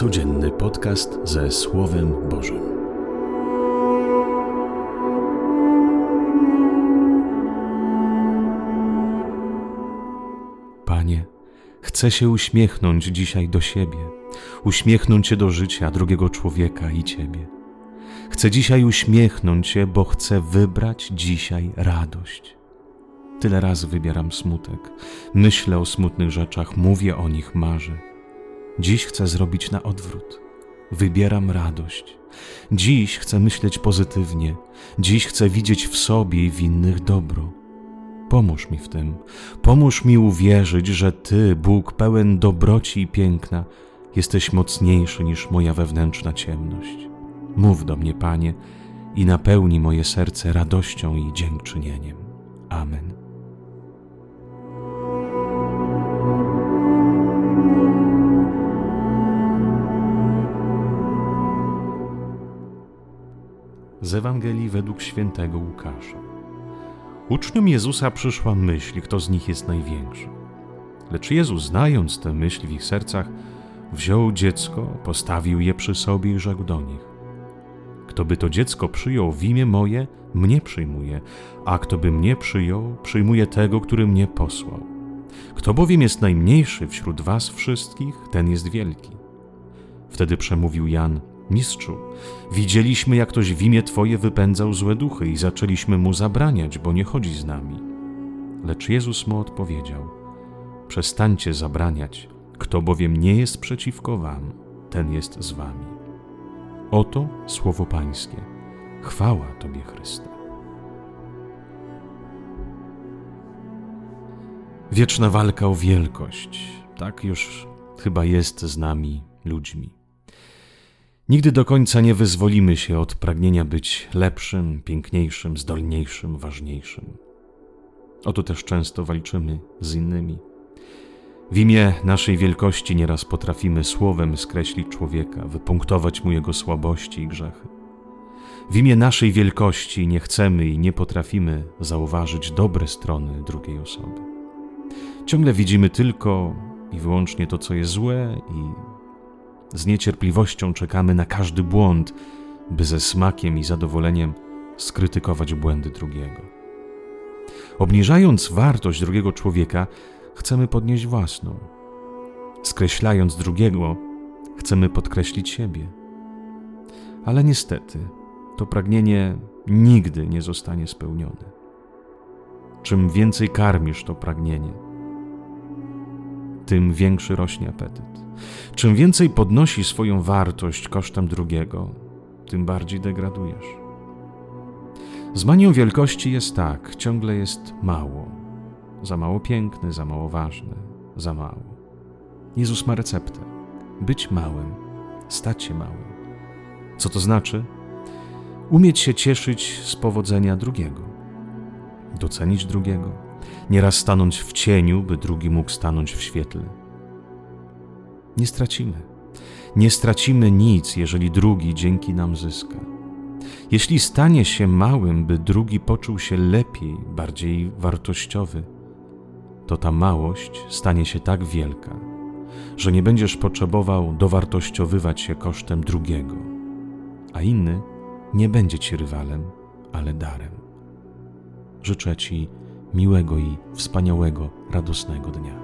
Codzienny podcast ze Słowem Bożym. Panie, chcę się uśmiechnąć dzisiaj do siebie, uśmiechnąć się do życia drugiego człowieka i Ciebie. Chcę dzisiaj uśmiechnąć się, bo chcę wybrać dzisiaj radość. Tyle razy wybieram smutek, myślę o smutnych rzeczach, mówię o nich, marzę. Dziś chcę zrobić na odwrót. Wybieram radość. Dziś chcę myśleć pozytywnie. Dziś chcę widzieć w sobie i w innych dobro. Pomóż mi w tym. Pomóż mi uwierzyć, że Ty, Bóg pełen dobroci i piękna, jesteś mocniejszy niż moja wewnętrzna ciemność. Mów do mnie, Panie, i napełni moje serce radością i dziękczynieniem. Amen. Z Ewangelii według świętego Łukasza. Uczniom Jezusa przyszła myśl, kto z nich jest największy. Lecz Jezus, znając tę myśl w ich sercach, wziął dziecko, postawił je przy sobie i rzekł do nich: Kto by to dziecko przyjął w imię moje, mnie przyjmuje, a kto by mnie przyjął, przyjmuje tego, który mnie posłał. Kto bowiem jest najmniejszy wśród was wszystkich, ten jest wielki. Wtedy przemówił Jan: Mistrzu, widzieliśmy, jak ktoś w imię Twoje wypędzał złe duchy i zaczęliśmy mu zabraniać, bo nie chodzi z nami. Lecz Jezus mu odpowiedział: Przestańcie zabraniać, kto bowiem nie jest przeciwko Wam, ten jest z Wami. Oto słowo Pańskie. Chwała Tobie, Chryste. Wieczna walka o wielkość, tak już chyba jest z nami, ludźmi. Nigdy do końca nie wyzwolimy się od pragnienia być lepszym, piękniejszym, zdolniejszym, ważniejszym. Oto też często walczymy z innymi. W imię naszej wielkości nieraz potrafimy słowem skreślić człowieka, wypunktować mu jego słabości i grzechy. W imię naszej wielkości nie chcemy i nie potrafimy zauważyć dobre strony drugiej osoby. Ciągle widzimy tylko i wyłącznie to, co jest złe i z niecierpliwością czekamy na każdy błąd, by ze smakiem i zadowoleniem skrytykować błędy drugiego. Obniżając wartość drugiego człowieka, chcemy podnieść własną. Skreślając drugiego, chcemy podkreślić siebie. Ale niestety, to pragnienie nigdy nie zostanie spełnione. Czym więcej karmisz to pragnienie, tym większy rośnie apetyt. Czym więcej podnosi swoją wartość kosztem drugiego, tym bardziej degradujesz. Z manią wielkości jest tak, ciągle jest mało. Za mało piękny, za mało ważny, za mało. Jezus ma receptę: być małym, stać się małym. Co to znaczy? Umieć się cieszyć z powodzenia drugiego, docenić drugiego, nieraz stanąć w cieniu, by drugi mógł stanąć w świetle. Nie stracimy. Nie stracimy nic, jeżeli drugi dzięki nam zyska. Jeśli stanie się małym, by drugi poczuł się lepiej, bardziej wartościowy, to ta małość stanie się tak wielka, że nie będziesz potrzebował dowartościowywać się kosztem drugiego, a inny nie będzie ci rywalem, ale darem. Życzę Ci miłego i wspaniałego, radosnego dnia.